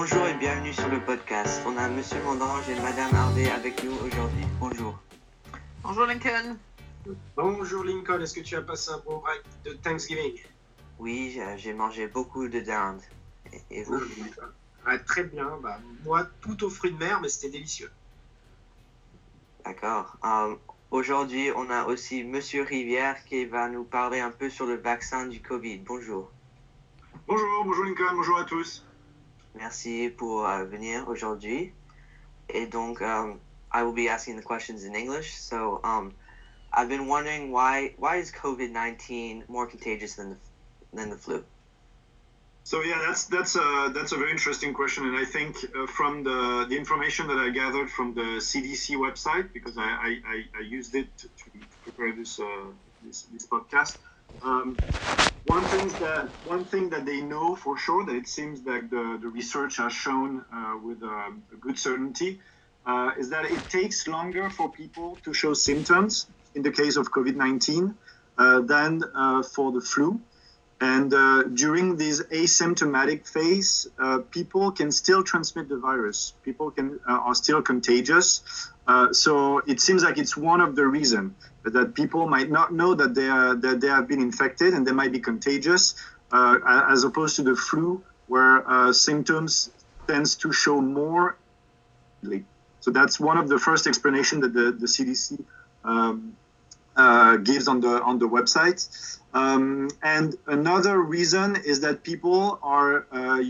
Bonjour et bienvenue sur le podcast. On a Monsieur Vendange et Madame Harvey avec nous aujourd'hui. Bonjour. Bonjour Lincoln. Bonjour Lincoln, est-ce que tu as passé un bon break de Thanksgiving? Oui, j'ai- mangé beaucoup de dinde. Et, et vous? Ah, Très bien, bah, moi tout aux fruits de mer, mais c'était délicieux. D'accord. Euh, aujourd'hui, on a aussi Monsieur Rivière qui va nous parler un peu sur le vaccin du Covid. Bonjour. Bonjour, bonjour Lincoln, bonjour à tous. Merci pour euh, venir aujourd'hui. Et donc, um, I will be asking the questions in English. So, um, I've been wondering why why is COVID nineteen more contagious than the than the flu? So yeah, that's that's a that's a very interesting question, and I think uh, from the the information that I gathered from the CDC website, because I I, I, I used it to, to prepare this, uh, this this podcast. Um, one thing that one thing that they know for sure that it seems that the, the research has shown uh, with um, a good certainty uh, is that it takes longer for people to show symptoms in the case of COVID-19 uh, than uh, for the flu. And uh, during this asymptomatic phase, people can still transmit the virus. People can are still contagious. Uh, so it seems like it's one of the reasons that people might not know that they are that they have been infected and they might be contagious, uh, as opposed to the flu, where uh, symptoms tends to show more. So that's one of the first explanation that the, the CDC um, uh, gives on the on the website. Um, and another reason is that people are uh,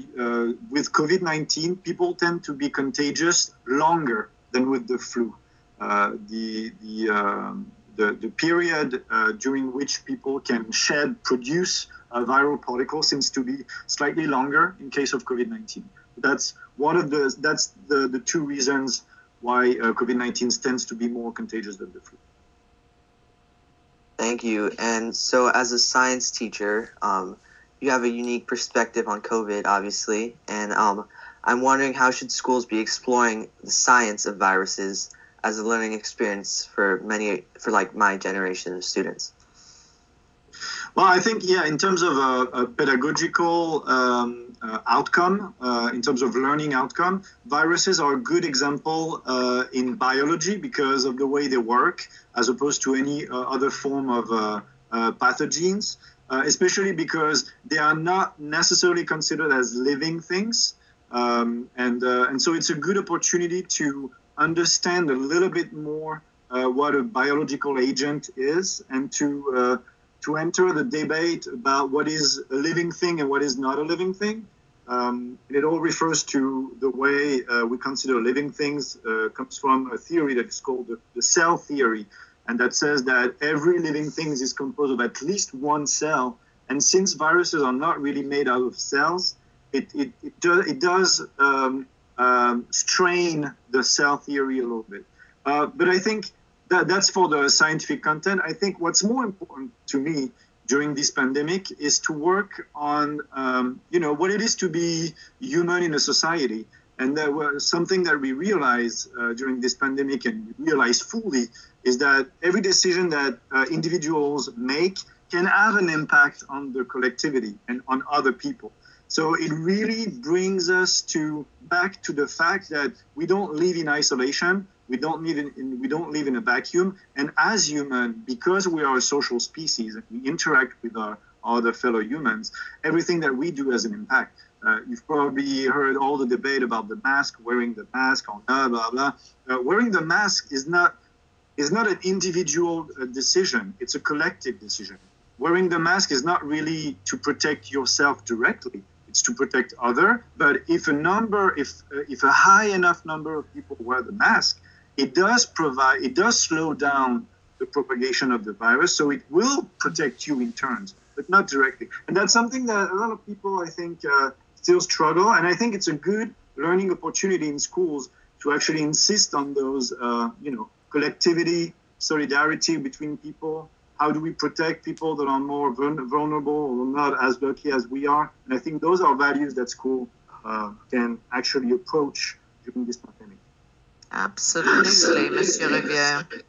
with COVID 19, people tend to be contagious longer than with the flu. Uh, the, the, um, the, the period uh, during which people can shed, produce a viral particle seems to be slightly longer in case of COVID 19. That's one of the, that's the, the two reasons why uh, COVID 19 tends to be more contagious than the flu. Thank you. And so, as a science teacher, um, you have a unique perspective on COVID, obviously. And um, I'm wondering how should schools be exploring the science of viruses as a learning experience for many, for like my generation of students? Well, I think yeah, in terms of a, a pedagogical um, uh, outcome, uh, in terms of learning outcome, viruses are a good example uh, in biology because of the way they work, as opposed to any uh, other form of uh, uh, pathogens. especially because they are not necessarily considered as living things, um, and and so it's a good opportunity to understand a little bit more what a biological agent is, and to to enter the debate about what is a living thing and what is not a living thing. Um, it all refers to the way uh, we consider living things, uh, comes from a theory that is called the, the, cell theory, and that says that every living thing is composed of at least one cell. And since viruses are not really made out of cells, it, it, it, do, it does um, um, strain the cell theory a little bit. Uh, but I think that, that's for the scientific content. I think what's more important to me during this pandemic is to work on, um, you know, what it is to be human in a society. And there was something that we realized uh, during this pandemic and realize fully is that every decision that uh, individuals make can have an impact on the collectivity and on other people. So it really brings us to back to the fact that we don't live in isolation we don't live in, we don't live in a vacuum. And as human because we are a social species and we interact with our other fellow humans everything that we do has an impact. Uh, you've probably heard all the debate about the mask wearing the mask or blah blah blah. Uh, wearing the mask is not is not an individual uh, decision it's a collective decision. Wearing the mask is not really to protect yourself directly it's to protect other but if a number if uh, if a high enough number of people wear the mask it does provide, it does slow down the propagation of the virus, so it will protect you in turns, but not directly. And that's something that a lot of people, I think, uh, still struggle. And I think it's a good learning opportunity in schools to actually insist on those, uh, you know, collectivity, solidarity between people. How do we protect people that are more vulnerable or not as lucky as we are? And I think those are values that school uh, can actually approach during this pandemic. Absolutely, Monsieur Rivière.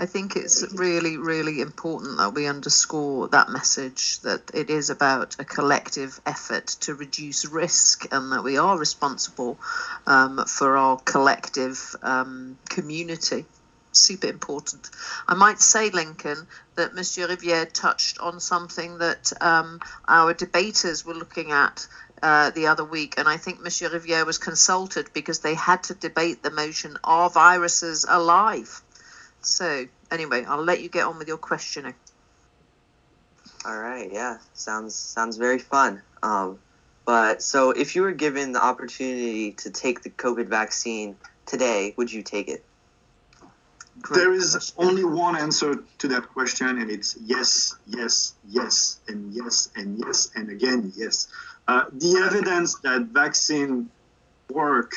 I think it's really, really important that we underscore that message that it is about a collective effort to reduce risk and that we are responsible um, for our collective um, community. Super important. I might say, Lincoln, that Monsieur Riviere touched on something that um, our debaters were looking at uh, the other week, and I think Monsieur Riviere was consulted because they had to debate the motion: Are viruses alive? So anyway, I'll let you get on with your questioning. All right, yeah, sounds sounds very fun. Um, but so if you were given the opportunity to take the COVID vaccine today, would you take it? Great there is only one answer to that question, and it's yes, yes, yes, and yes, and yes, and again yes. Uh, the evidence that vaccine work,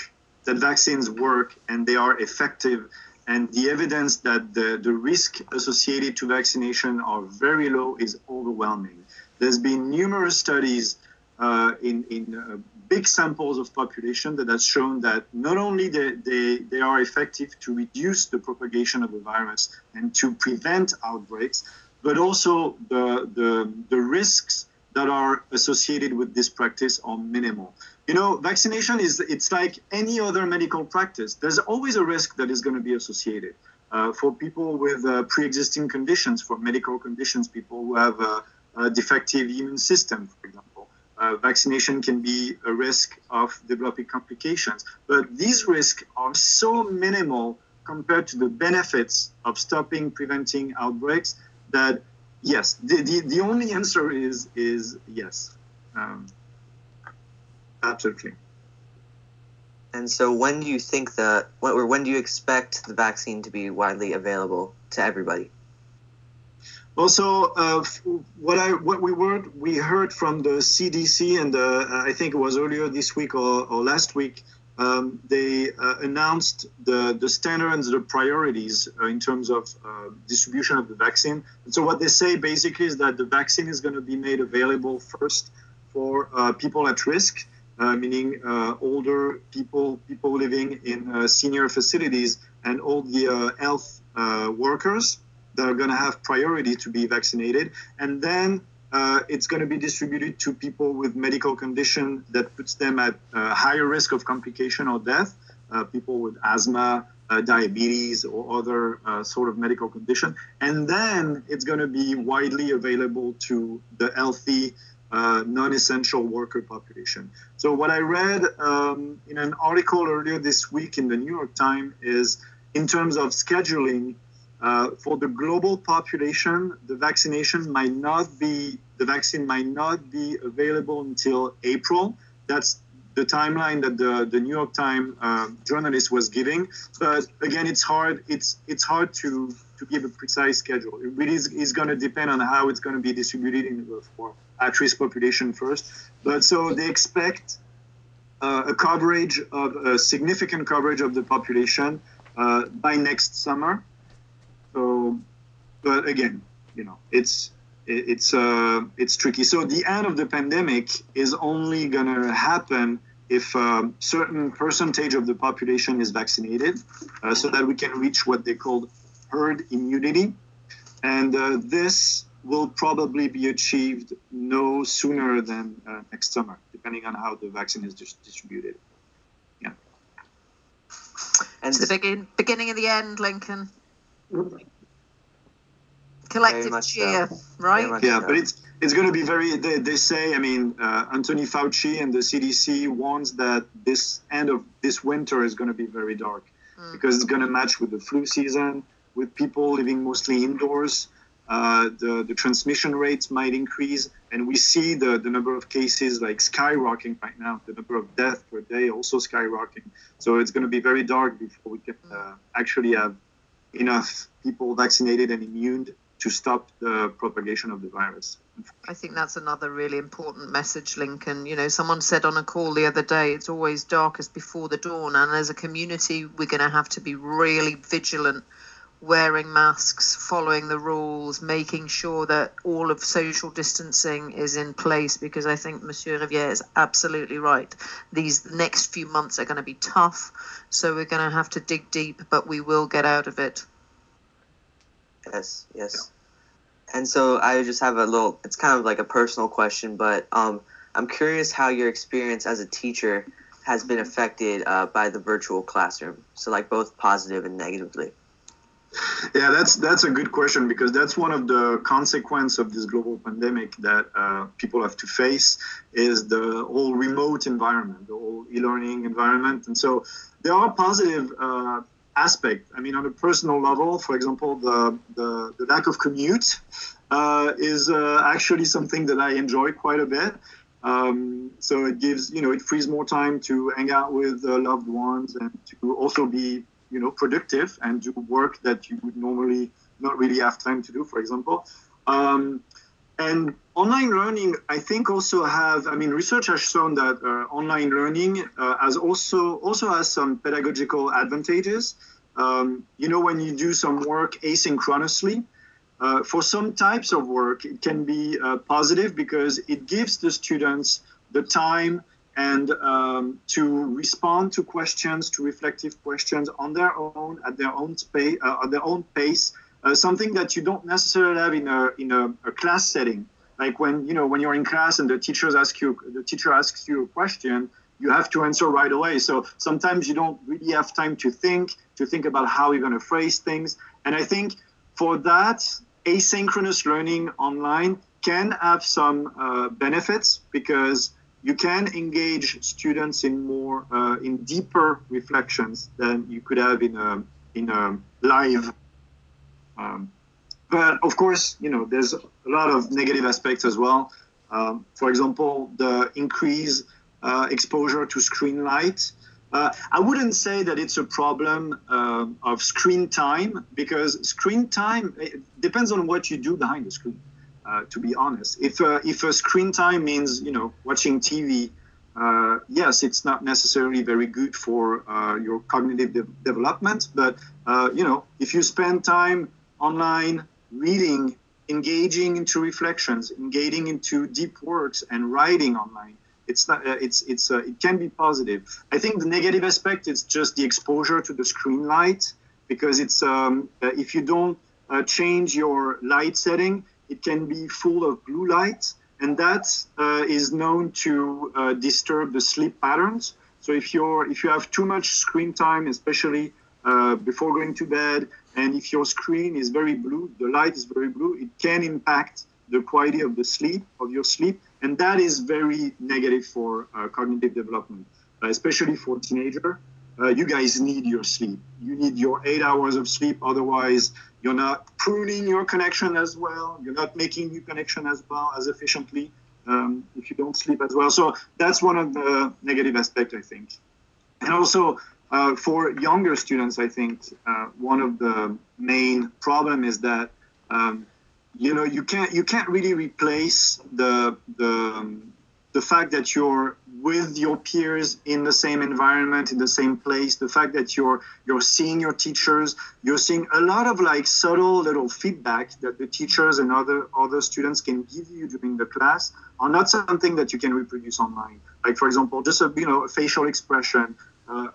that vaccines work, and they are effective and the evidence that the, the risk associated to vaccination are very low is overwhelming. There's been numerous studies uh, in, in uh, big samples of population that has shown that not only they, they, they are effective to reduce the propagation of the virus and to prevent outbreaks, but also the, the, the risks that are associated with this practice are minimal. You know vaccination is it's like any other medical practice. There's always a risk that is going to be associated. Uh, for people with uh, pre-existing conditions for medical conditions people who have a, defective immune system uh, vaccination can be a risk of developing complications but these risks are so minimal compared to the benefits of stopping preventing outbreaks that yes the, the, the only answer is is yes um, Absolutely. And so, when do you think that, or when do you expect the vaccine to be widely available to everybody? Also, uh, what I what we heard we heard from the CDC, and uh, I think it was earlier this week or, or last week. Um, they uh, announced the the standards, the priorities uh, in terms of uh, distribution of the vaccine. And so, what they say basically is that the vaccine is going to be made available first for uh, people at risk meaning older people, people living in senior facilities, and all the health workers that are going to have priority to be vaccinated. And then uh, it's going to be distributed to people with medical condition that puts them at uh, higher risk of complication or death, uh, people with asthma, diabetes, or other sort of medical condition. And then it's going to be widely available to the healthy uh, non-essential worker population. So what I read um, in an article earlier this week in the New York Times is in terms of scheduling uh, for the global population, the vaccination might not be the vaccine might not be available until April. That's the timeline that the, the New York Times uh, journalist was giving. But again, it's hard. It's it's hard to to give a precise schedule. It really is, is going to depend on how it's going to be distributed in the for at-risk population first. But so they expect uh, a coverage of a significant coverage of the population uh, by next summer. So, but again, you know, it's it's uh, it's tricky. So the end of the pandemic is only going to happen if a um, certain percentage of the population is vaccinated, uh, so that we can reach what they call herd immunity, and uh, this will probably be achieved no sooner than uh, next summer, depending on how the vaccine is just distributed. Yeah. And the begin, beginning of the end, Lincoln. Collective cheer, so. right? Yeah, so. but it's it's going to be very. They, they say, I mean, uh, Anthony Fauci and the CDC warns that this end of this winter is going to be very dark mm. because it's going to match with the flu season, with people living mostly indoors uh, the, the transmission rates might increase. And we see the, the number of cases like skyrocketing right now, the number of deaths per day also skyrocketing. So it's going to be very dark before we can uh, actually have enough people vaccinated and immune to stop the propagation of the virus. I think that's another really important message, Lincoln. You know, someone said on a call the other day, it's always darkest before the dawn. And as a community, we're going to have to be really vigilant wearing masks, following the rules, making sure that all of social distancing is in place because I think Monsieur Riviere is absolutely right. These next few months are going to be tough, so we're going to have to dig deep, but we will get out of it. Yes, yes. And so I just have a little. It's kind of like a personal question, but um, I'm curious how your experience as a teacher has been affected uh, by the virtual classroom. So like both positive and negatively. Yeah, that's that's a good question because that's one of the consequence of this global pandemic that uh, people have to face is the whole remote environment, the whole e-learning environment, and so there are positive uh, aspects. I mean, on a personal level, for example, the the, the lack of commute uh, is uh, actually something that I enjoy quite a bit. Um, so it gives, you know, it frees more time to hang out with uh, loved ones and to also be you know productive and do work that you would normally not really have time to do for example um, and online learning i think also have i mean research has shown that uh, online learning uh, has also also has some pedagogical advantages um, you know when you do some work asynchronously uh, for some types of work it can be uh, positive because it gives the students the time and um, to respond to questions, to reflective questions on their own, at their own space, uh, at their own pace. Uh, something that you don't necessarily have in a in a, a, class setting. Like when you know when you're in class and the teachers ask you, the teacher asks you a question, you have to answer right away. So sometimes you don't really have time to think, to think about how you're going to phrase things. And I think for that, asynchronous learning online can have some uh, benefits because you can engage students in more uh, in deeper reflections than you could have in a in a live um, but of course you know there's a lot of negative aspects as well um, for example the increase uh, exposure to screen light uh, I wouldn't say that it's a problem uh, of screen time because screen time depends on what you do behind the screen. Uh, to be honest. If uh, if a screen time means you know watching TV, uh, yes, it's not necessarily very good for your cognitive de- development. But you know, if you spend time online reading, engaging into reflections, engaging into deep works, and writing online, it's not. it's it's it can be positive. I think the negative aspect is just the exposure to the screen light because it's um, if you don't change your light setting it can be full of blue light, and that uh, is known to uh, disturb the sleep patterns. So if you're if you have too much screen time, especially uh, before going to bed, and if your screen is very blue, the light is very blue, it can impact the quality of the sleep of your sleep, and that is very negative for uh, cognitive development, uh, especially for teenager. Uh, you guys need your sleep. You need your eight hours of sleep, otherwise you're not pruning your connection as well. You're not making new connection as well as efficiently um, if you don't sleep as well. So that's one of the negative aspects, I think. And also uh, for younger students, I think uh, one of the main problem is that um, you know you can't you can't really replace the the um, the fact that you're with your peers in the same environment in the same place the fact that you're you're seeing your teachers you're seeing a lot of like subtle little feedback that the teachers and other other students can give you during the class are not something that you can reproduce online. Like for example just a you know a facial expression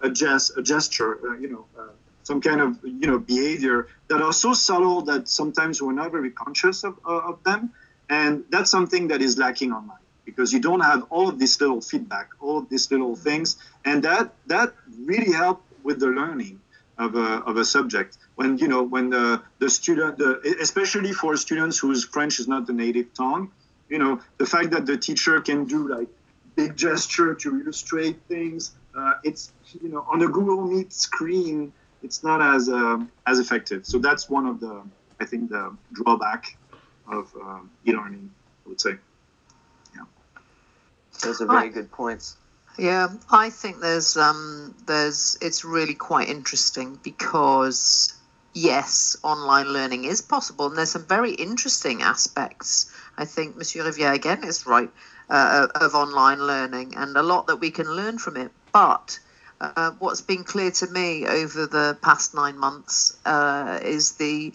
a gest a gesture uh, you know uh, some kind of you know behavior that are so subtle that sometimes we're not very conscious of, uh, of them. And that's something that is lacking online because you don't have all of this little feedback, all of these little things, and that that really help with the learning of a, of a subject. When you know when the the student, the, especially for students whose French is not the native tongue, you know the fact that the teacher can do like big gesture to illustrate things, uh, it's you know on a Google Meet screen, it's not as um, as effective. So that's one of the I think the drawback of um, e-learning, I would say. Yeah. Those are very I, good points. Yeah, I think there's um there's it's really quite interesting because yes, online learning is possible, and there's some very interesting aspects. I think Monsieur Riviere again is right uh, of online learning, and a lot that we can learn from it. But uh, what's been clear to me over the past nine months uh, is the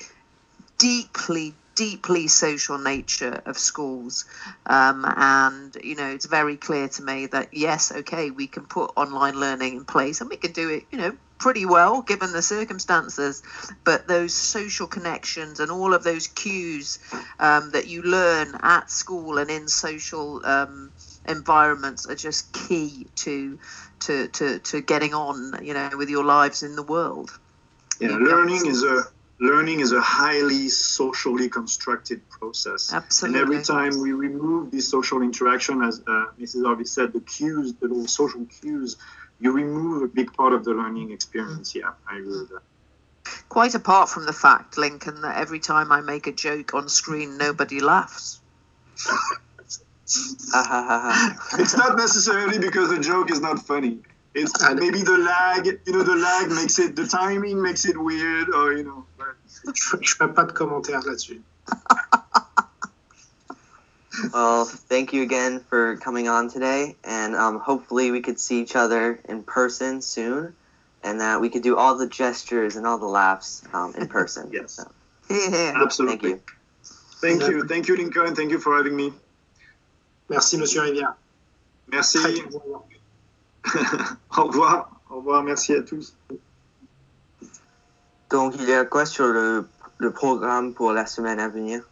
deeply, deeply social nature of schools. Um, and, you know, it's very clear to me that, yes, okay, we can put online learning in place and we can do it, you know, pretty well given the circumstances. But those social connections and all of those cues um, that you learn at school and in social um, environments are just key to, to, to, to getting on, you know, with your lives in the world. Yeah, learning is a learning is a highly socially constructed process. Absolutely. And every time we remove this social interaction, as uh, Mrs. Harvey said, the cues, the little social cues, you remove a big part of the learning experience. Yeah, I agree with that. Quite apart from the fact, Lincoln, that every time I make a joke on screen, nobody laughs. it's not necessarily because the joke is not funny. It's maybe the lag, you know, the lag makes it, the timing makes it weird, or you know. Je ne fais pas de commentaires là-dessus. well, thank you again for coming on today, and um, hopefully we could see each other in person soon, and that we could do all the gestures and all the laughs um, in person. yes, so, Yeah. absolutely. thank you. Thank you, thank you, Lincoln. Thank you for having me. Merci, Monsieur Rivière. Merci. Au revoir. Au revoir. Merci à tous. Donc, il y a quoi sur le, le programme pour la semaine à venir?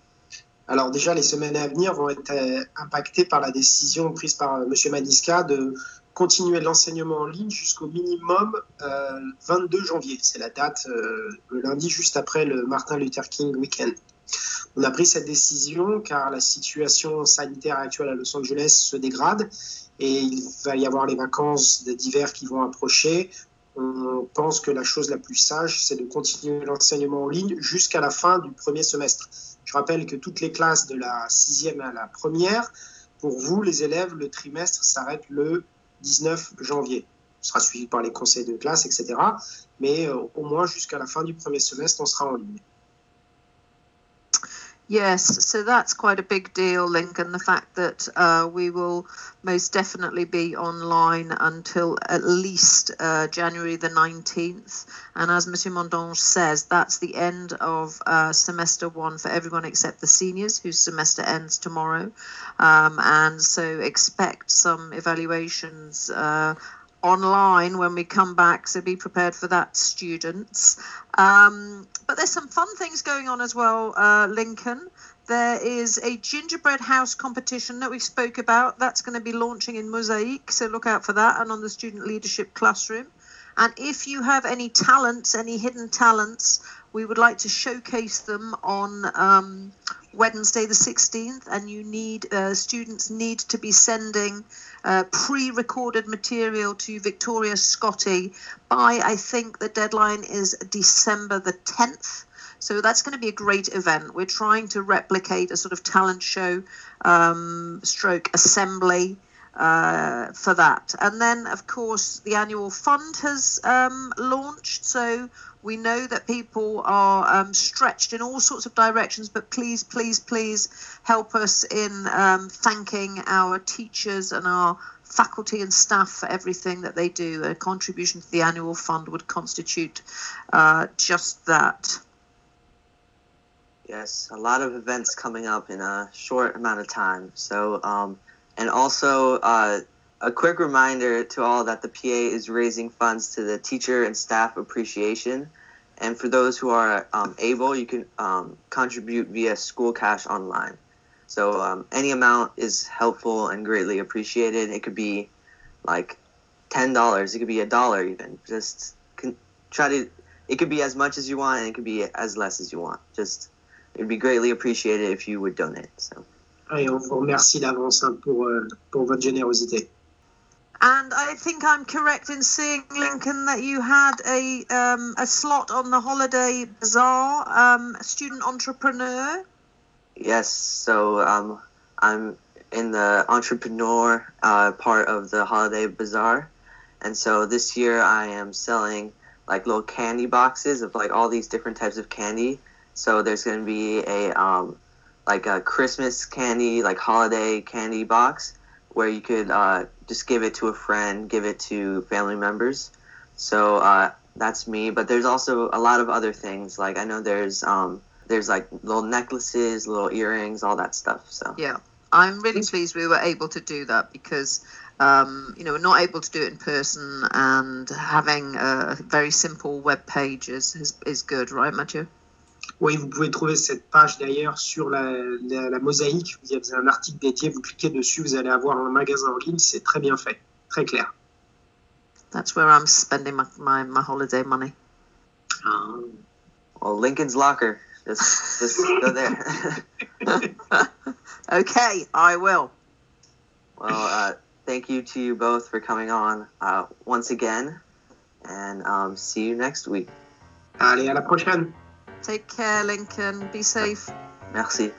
Alors déjà, les semaines à venir vont être euh, impactées par la décision prise par euh, M. Maniska de continuer l'enseignement en ligne jusqu'au minimum euh, 22 janvier. C'est la date, euh, le lundi juste après le Martin Luther King Weekend. On a pris cette décision car la situation sanitaire actuelle à Los Angeles se dégrade et il va y avoir les vacances d'hiver qui vont approcher. On pense que la chose la plus sage, c'est de continuer l'enseignement en ligne jusqu'à la fin du premier semestre. Je rappelle que toutes les classes de la sixième à la première, pour vous, les élèves, le trimestre s'arrête le 19 janvier. Ce sera suivi par les conseils de classe, etc. Mais euh, au moins jusqu'à la fin du premier semestre, on sera en ligne. Yes, so that's quite a big deal, Lincoln. The fact that uh, we will most definitely be online until at least uh, January the 19th. And as Monsieur Mondange says, that's the end of uh, semester one for everyone except the seniors, whose semester ends tomorrow. Um, and so expect some evaluations uh, online when we come back, so be prepared for that, students. Um, but there's some fun things going on as well, uh, Lincoln. There is a gingerbread house competition that we spoke about. That's going to be launching in Mosaic, so look out for that and on the Student Leadership Classroom. And if you have any talents, any hidden talents, we would like to showcase them on um, Wednesday the 16th. And you need uh, students need to be sending uh, pre-recorded material to Victoria Scotty by I think the deadline is December the 10th. So that's going to be a great event. We're trying to replicate a sort of talent show, um, stroke assembly uh, for that. And then, of course, the annual fund has um, launched. So we know that people are um, stretched in all sorts of directions, but please, please, please help us in um, thanking our teachers and our faculty and staff for everything that they do. A contribution to the annual fund would constitute uh, just that. Yes, a lot of events coming up in a short amount of time. So, um, and also uh, a quick reminder to all that the PA is raising funds to the Teacher and Staff Appreciation. And for those who are um, able, you can um, contribute via School Cash Online. So um, any amount is helpful and greatly appreciated. It could be like ten dollars. It could be a dollar even. Just con- try to. It could be as much as you want, and it could be as less as you want. Just it'd be greatly appreciated if you would donate. So. Et on vous remercie d'avance hein, pour, euh, pour votre générosité. And I think I'm correct in seeing, Lincoln, that you had a um, a slot on the holiday bazaar, um, student entrepreneur. Yes, so um, I'm in the entrepreneur uh, part of the holiday bazaar, and so this year I am selling like little candy boxes of like all these different types of candy. So there's going to be a um, like a Christmas candy, like holiday candy box, where you could uh, just give it to a friend, give it to family members. So uh, that's me. But there's also a lot of other things. Like I know there's um, there's like little necklaces, little earrings, all that stuff. So Yeah, I'm really pleased we were able to do that because, um, you know, we're not able to do it in person, and having a very simple web page is, is, is good, right, Mathieu? Oui, vous pouvez trouver cette page d'ailleurs sur la, la, la mosaïque. Vous avez un article dédié, vous cliquez dessus, vous allez avoir un magasin en ligne. C'est très bien fait, très clair. That's where I'm spending my, my, my holiday money. well, Lincoln's Locker. Just just go there. okay, I will. well, uh, thank you to you both for coming on uh, once again, and um, see you next week. Allez, à la prochaine. Take care, Lincoln. Be safe. Merci.